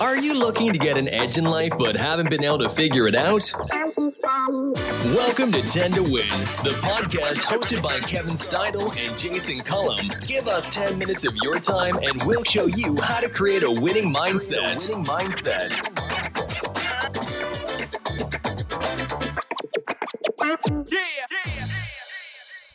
Are you looking to get an edge in life but haven't been able to figure it out? Welcome to 10 to Win, the podcast hosted by Kevin Steidel and Jason Cullum. Give us 10 minutes of your time and we'll show you how to create a winning mindset. Winning mindset.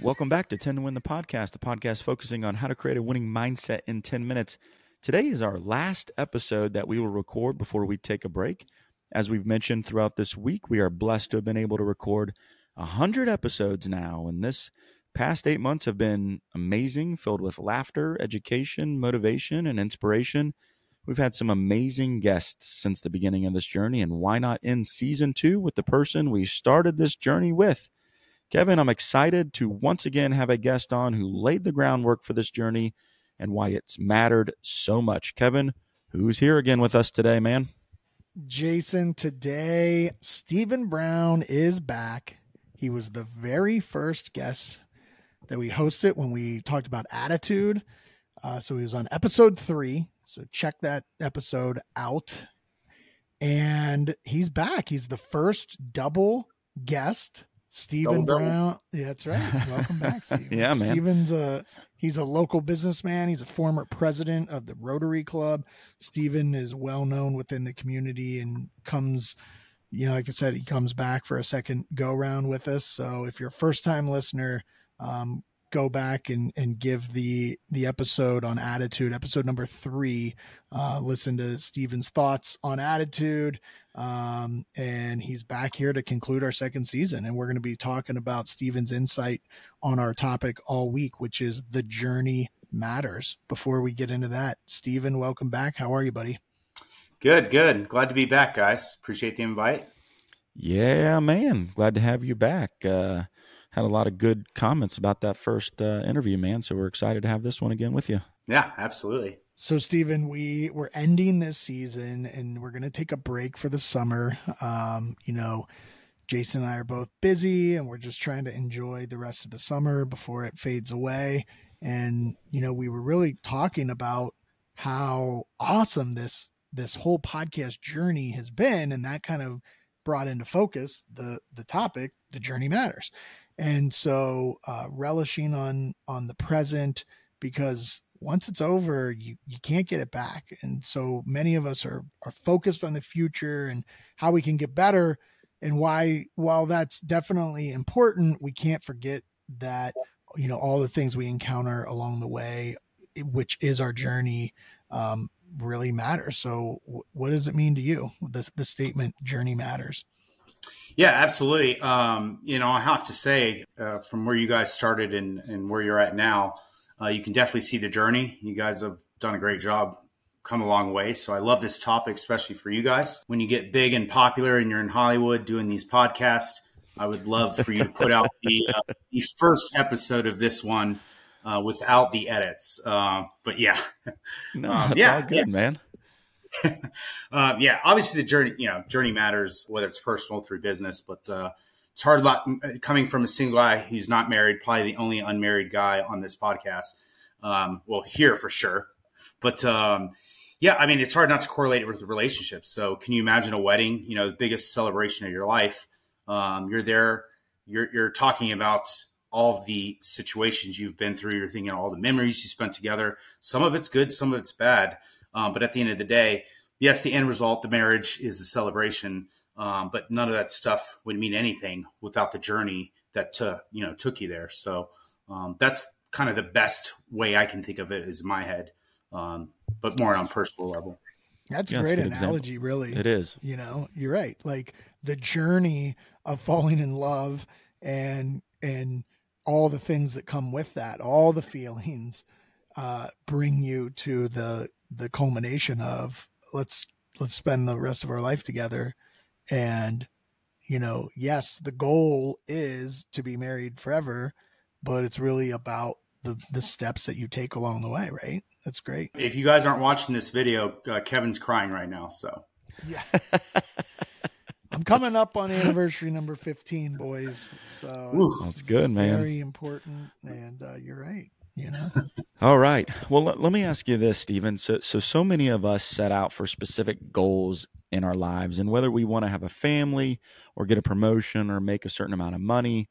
Welcome back to 10 to Win the podcast, the podcast focusing on how to create a winning mindset in 10 minutes. Today is our last episode that we will record before we take a break. As we've mentioned throughout this week, we are blessed to have been able to record 100 episodes now. And this past eight months have been amazing, filled with laughter, education, motivation, and inspiration. We've had some amazing guests since the beginning of this journey. And why not end season two with the person we started this journey with? Kevin, I'm excited to once again have a guest on who laid the groundwork for this journey and why it's mattered so much. Kevin, who's here again with us today, man? Jason, today, Stephen Brown is back. He was the very first guest that we hosted when we talked about attitude. Uh, so he was on episode three. So check that episode out. And he's back. He's the first double guest Stephen Brown. Yeah, that's right. Welcome back, Stephen. yeah, man. Stephen's a he's a local businessman. He's a former president of the Rotary Club. Stephen is well known within the community and comes, you know, like I said, he comes back for a second go round with us. So if you're a first time listener, um, go back and, and give the the episode on attitude, episode number three. Uh, listen to Stephen's thoughts on attitude. Um, and he's back here to conclude our second season. And we're going to be talking about Stephen's insight on our topic all week, which is the journey matters. Before we get into that, Stephen, welcome back. How are you, buddy? Good, good. Glad to be back, guys. Appreciate the invite. Yeah, man. Glad to have you back. Uh, had a lot of good comments about that first uh, interview, man. So we're excited to have this one again with you. Yeah, absolutely. So, Stephen, we we're ending this season, and we're going to take a break for the summer. Um, you know, Jason and I are both busy, and we're just trying to enjoy the rest of the summer before it fades away. And you know, we were really talking about how awesome this this whole podcast journey has been, and that kind of brought into focus the the topic the journey matters and so uh, relishing on on the present because once it's over you you can't get it back. And so many of us are are focused on the future and how we can get better and why while that's definitely important we can't forget that you know all the things we encounter along the way which is our journey um, really matters. So w- what does it mean to you? The, the statement journey matters yeah, absolutely. Um, you know, I have to say, uh, from where you guys started and, and where you're at now, uh, you can definitely see the journey. You guys have done a great job, come a long way. So I love this topic, especially for you guys. When you get big and popular and you're in Hollywood doing these podcasts, I would love for you to put out the, uh, the first episode of this one uh, without the edits. Uh, but yeah, no, um, yeah, good, yeah. man. uh, yeah, obviously the journey, you know, journey matters whether it's personal through business, but uh, it's hard lot coming from a single guy who's not married, probably the only unmarried guy on this podcast. Um, well, here for sure, but um, yeah, I mean, it's hard not to correlate it with the relationship. So, can you imagine a wedding? You know, the biggest celebration of your life. Um, you're there. You're you're talking about all of the situations you've been through. You're thinking all the memories you spent together. Some of it's good, some of it's bad. Um, but at the end of the day, yes, the end result, the marriage is a celebration. Um, but none of that stuff would mean anything without the journey that took you know took you there. So um, that's kind of the best way I can think of it is in my head, um, but more on personal level. That's a yeah, great that's a analogy, example. really. It is. You know, you're right. Like the journey of falling in love and and all the things that come with that, all the feelings uh, bring you to the the culmination of let's let's spend the rest of our life together. And you know yes the goal is to be married forever but it's really about the the steps that you take along the way right? That's great. If you guys aren't watching this video uh, kevin's crying right now so. Yeah. I'm coming up on anniversary number 15 boys so Ooh, that's good man. very important and uh, you're right you know. All right. Well, let, let me ask you this, Stephen. So, so, so many of us set out for specific goals in our lives, and whether we want to have a family or get a promotion or make a certain amount of money,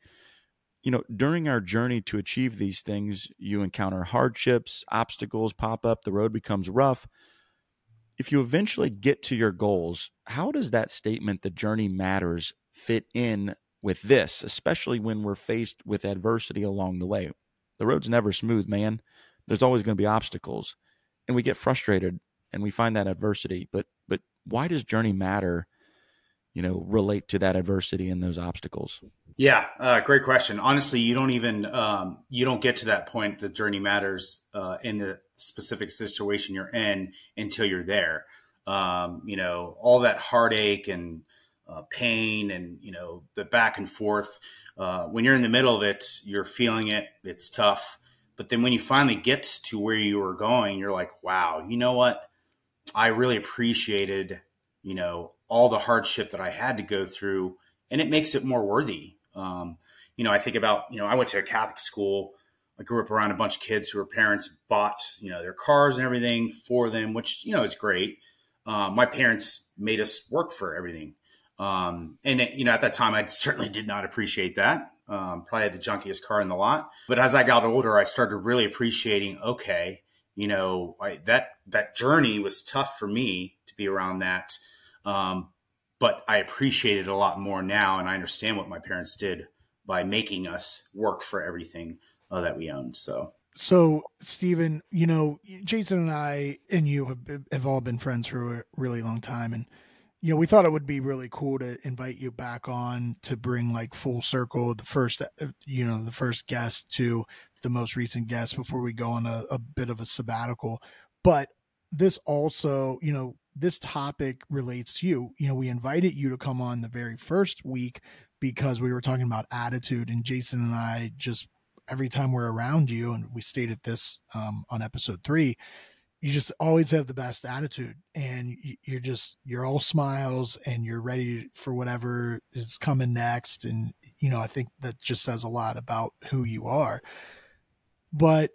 you know, during our journey to achieve these things, you encounter hardships, obstacles pop up, the road becomes rough. If you eventually get to your goals, how does that statement, the journey matters, fit in with this, especially when we're faced with adversity along the way? The road's never smooth, man. There's always going to be obstacles, and we get frustrated and we find that adversity. But but why does journey matter? You know, relate to that adversity and those obstacles. Yeah, uh, great question. Honestly, you don't even um, you don't get to that point. The journey matters uh, in the specific situation you're in until you're there. Um, you know, all that heartache and uh, pain and you know the back and forth uh, when you're in the middle of it, you're feeling it. It's tough. But then when you finally get to where you were going, you're like, wow, you know what? I really appreciated, you know, all the hardship that I had to go through, and it makes it more worthy. Um, you know, I think about, you know, I went to a Catholic school. I grew up around a bunch of kids who were parents bought, you know, their cars and everything for them, which, you know, is great. Um, my parents made us work for everything. Um, and you know, at that time, I certainly did not appreciate that. Um, probably the junkiest car in the lot. But as I got older, I started really appreciating. Okay, you know, I, that that journey was tough for me to be around that. Um, but I appreciate it a lot more now, and I understand what my parents did by making us work for everything uh, that we owned. So. So, Stephen, you know, Jason and I and you have, have all been friends for a really long time, and you know, we thought it would be really cool to invite you back on to bring like full circle the first, uh, you know, the first guest to the most recent guest before we go on a, a bit of a sabbatical. But this also, you know, this topic relates to you. You know, we invited you to come on the very first week because we were talking about attitude, and Jason and I just every time we're around you, and we stated this um, on episode three you just always have the best attitude and you're just you're all smiles and you're ready for whatever is coming next and you know i think that just says a lot about who you are. But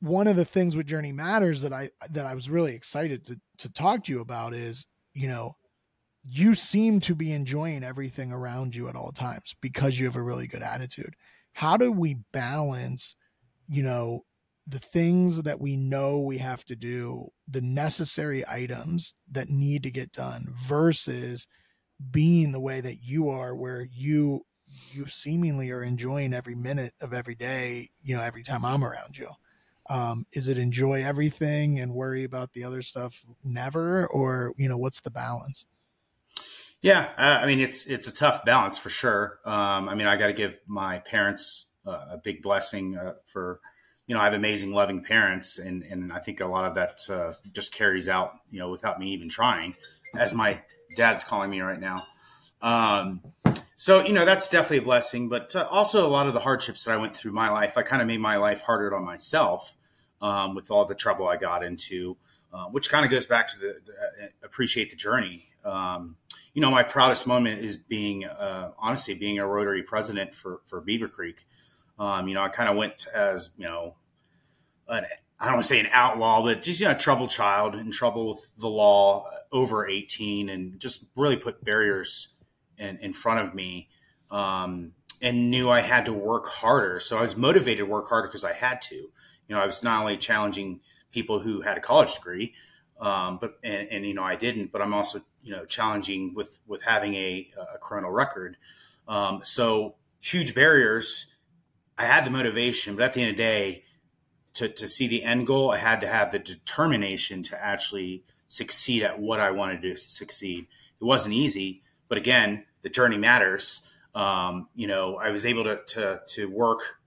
one of the things with journey matters that i that i was really excited to to talk to you about is you know you seem to be enjoying everything around you at all times because you have a really good attitude. How do we balance you know the things that we know we have to do, the necessary items that need to get done versus being the way that you are where you you seemingly are enjoying every minute of every day, you know, every time I'm around you. Um, is it enjoy everything and worry about the other stuff never? Or you know what's the balance? Yeah uh, i mean it's it's a tough balance for sure. Um, i mean i got to give my parents uh, a big blessing uh, for you know, I have amazing, loving parents, and and I think a lot of that uh, just carries out, you know, without me even trying, as my dad's calling me right now. Um, so you know, that's definitely a blessing, but uh, also a lot of the hardships that I went through my life, I kind of made my life harder on myself um, with all the trouble I got into, uh, which kind of goes back to the, the uh, appreciate the journey. Um, you know, my proudest moment is being, uh, honestly, being a Rotary president for for Beaver Creek. Um, you know, I kind of went as you know, an, I don't want to say an outlaw, but just you know, a troubled child in trouble with the law, over eighteen, and just really put barriers in in front of me, um, and knew I had to work harder. So I was motivated to work harder because I had to. You know, I was not only challenging people who had a college degree, um, but and, and, you know I didn't, but I'm also you know challenging with with having a, a criminal record. Um, so huge barriers I had the motivation, but at the end of the day, to, to see the end goal, I had to have the determination to actually succeed at what I wanted to succeed. It wasn't easy, but again, the journey matters. Um, you know, I was able to, to, to work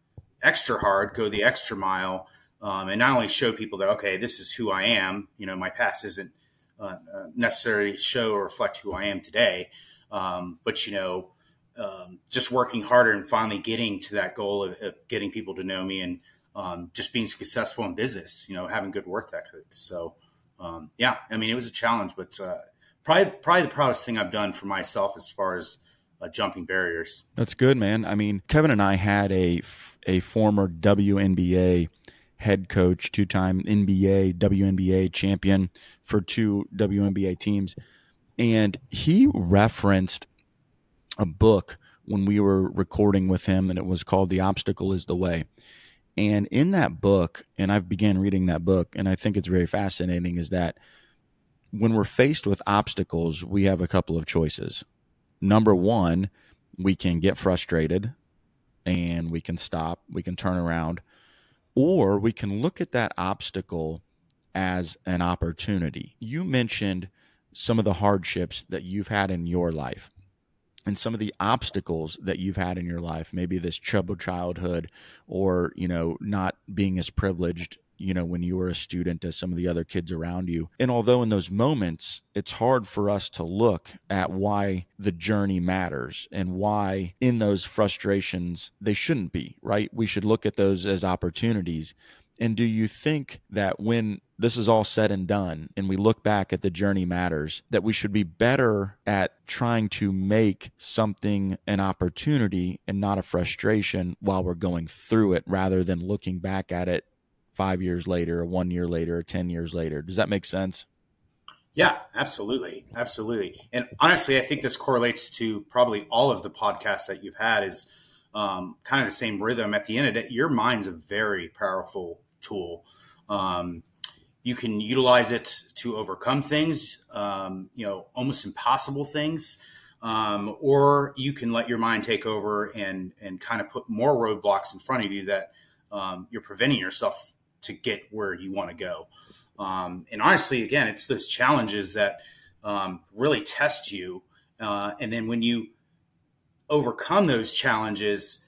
extra hard, go the extra mile, um, and not only show people that, okay, this is who I am, you know, my past isn't uh, uh necessarily show or reflect who I am today. Um, but, you know, um, just working harder and finally getting to that goal of, of getting people to know me and um, just being successful in business, you know, having good work ethic. So, um, yeah, I mean, it was a challenge, but uh, probably probably the proudest thing I've done for myself as far as uh, jumping barriers. That's good, man. I mean, Kevin and I had a a former WNBA head coach, two time NBA, WNBA champion for two WNBA teams. And he referenced a book when we were recording with him, and it was called The Obstacle is the Way. And in that book, and I've began reading that book, and I think it's very fascinating, is that when we're faced with obstacles, we have a couple of choices. Number one, we can get frustrated and we can stop, we can turn around, or we can look at that obstacle as an opportunity. You mentioned some of the hardships that you've had in your life and some of the obstacles that you've had in your life, maybe this troubled childhood or, you know, not being as privileged you know, when you were a student as some of the other kids around you. And although in those moments, it's hard for us to look at why the journey matters and why in those frustrations they shouldn't be, right? We should look at those as opportunities. And do you think that when this is all said and done and we look back at the journey matters, that we should be better at trying to make something an opportunity and not a frustration while we're going through it rather than looking back at it five years later, or one year later, or 10 years later. Does that make sense? Yeah, absolutely. Absolutely. And honestly, I think this correlates to probably all of the podcasts that you've had is um, kind of the same rhythm. At the end of it, your mind's a very powerful tool. Um, you can utilize it to overcome things, um, you know, almost impossible things. Um, or you can let your mind take over and, and kind of put more roadblocks in front of you that um, you're preventing yourself to get where you want to go. Um, and honestly, again, it's those challenges that um, really test you. Uh, and then when you overcome those challenges,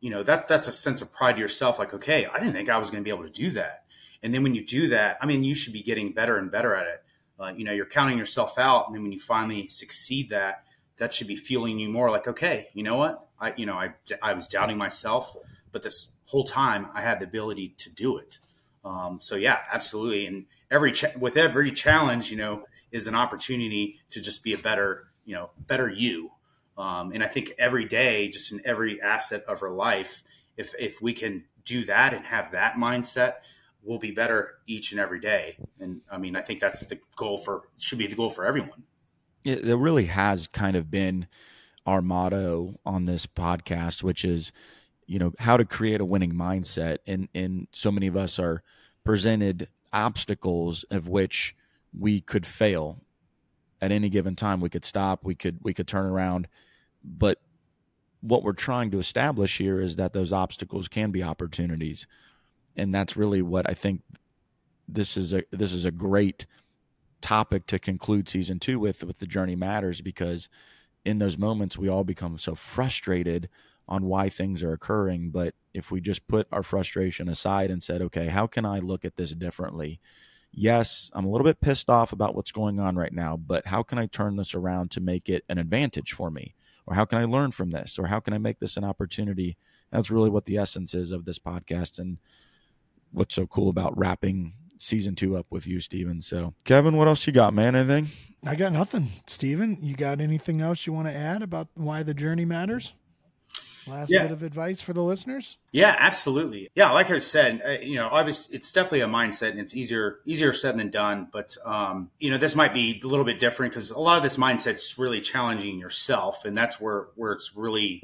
you know that that's a sense of pride to yourself. Like, okay, I didn't think I was going to be able to do that. And then when you do that, I mean, you should be getting better and better at it. Uh, you know, you're counting yourself out, and then when you finally succeed, that that should be fueling you more. Like, okay, you know what? I, you know, I I was doubting myself, but this whole time I had the ability to do it. Um, so yeah, absolutely. And every cha- with every challenge, you know, is an opportunity to just be a better, you know, better you. Um, and I think every day, just in every asset of our life, if if we can do that and have that mindset, we'll be better each and every day. And I mean, I think that's the goal for should be the goal for everyone. It, it really has kind of been our motto on this podcast, which is you know how to create a winning mindset and and so many of us are presented obstacles of which we could fail at any given time we could stop we could we could turn around but what we're trying to establish here is that those obstacles can be opportunities and that's really what i think this is a this is a great topic to conclude season 2 with with the journey matters because in those moments we all become so frustrated on why things are occurring. But if we just put our frustration aside and said, okay, how can I look at this differently? Yes, I'm a little bit pissed off about what's going on right now, but how can I turn this around to make it an advantage for me? Or how can I learn from this? Or how can I make this an opportunity? That's really what the essence is of this podcast and what's so cool about wrapping season two up with you, Stephen. So, Kevin, what else you got, man? Anything? I got nothing. Stephen, you got anything else you want to add about why the journey matters? Last yeah. bit of advice for the listeners? Yeah, absolutely. Yeah, like I said, uh, you know, obviously it's definitely a mindset, and it's easier easier said than done. But um, you know, this might be a little bit different because a lot of this mindset's really challenging yourself, and that's where where it's really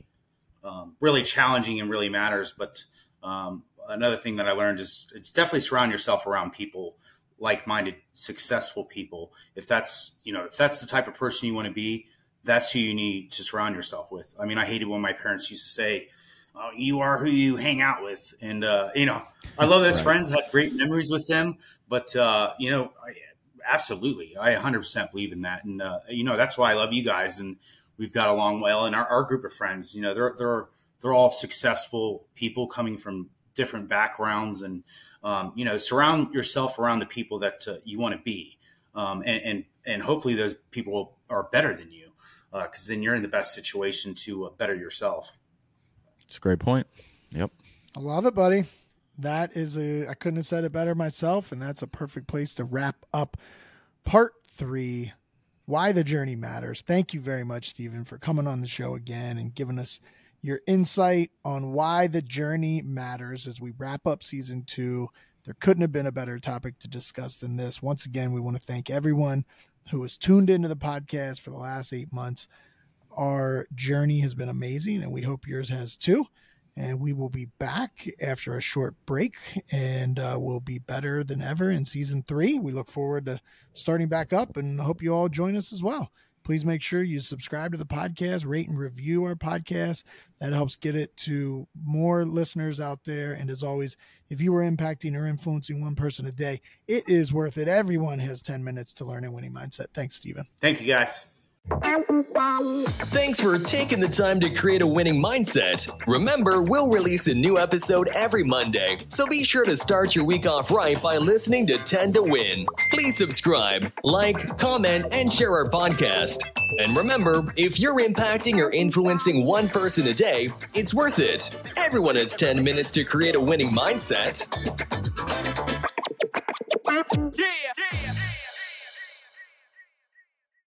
um, really challenging and really matters. But um, another thing that I learned is it's definitely surround yourself around people like-minded, successful people. If that's you know if that's the type of person you want to be, that's who you need to surround yourself with. I mean, I hated when my parents used to say, oh, "You are who you hang out with," and uh, you know, I love those right. friends. Had great memories with them, but uh, you know, I, absolutely, I 100 percent believe in that, and uh, you know, that's why I love you guys, and we've got along well. And our, our group of friends, you know, they're they're they're all successful people coming from different backgrounds, and um, you know, surround yourself around the people that uh, you want to be, um, and, and and hopefully those people are better than you because uh, then you're in the best situation to uh, better yourself. It's a great point. Yep. I love it, buddy. That is a, I couldn't have said it better myself. And that's a perfect place to wrap up part three why the journey matters. Thank you very much, stephen for coming on the show again and giving us your insight on why the journey matters as we wrap up season two there couldn't have been a better topic to discuss than this. Once again, we want to thank everyone who has tuned into the podcast for the last eight months. Our journey has been amazing, and we hope yours has too. And we will be back after a short break, and uh, we'll be better than ever in season three. We look forward to starting back up, and hope you all join us as well. Please make sure you subscribe to the podcast, rate and review our podcast. That helps get it to more listeners out there. And as always, if you are impacting or influencing one person a day, it is worth it. Everyone has 10 minutes to learn a winning mindset. Thanks, Stephen. Thank you, guys. Thanks for taking the time to create a winning mindset. Remember, we'll release a new episode every Monday, so be sure to start your week off right by listening to 10 to Win. Please subscribe, like, comment, and share our podcast. And remember, if you're impacting or influencing one person a day, it's worth it. Everyone has 10 minutes to create a winning mindset. Yeah.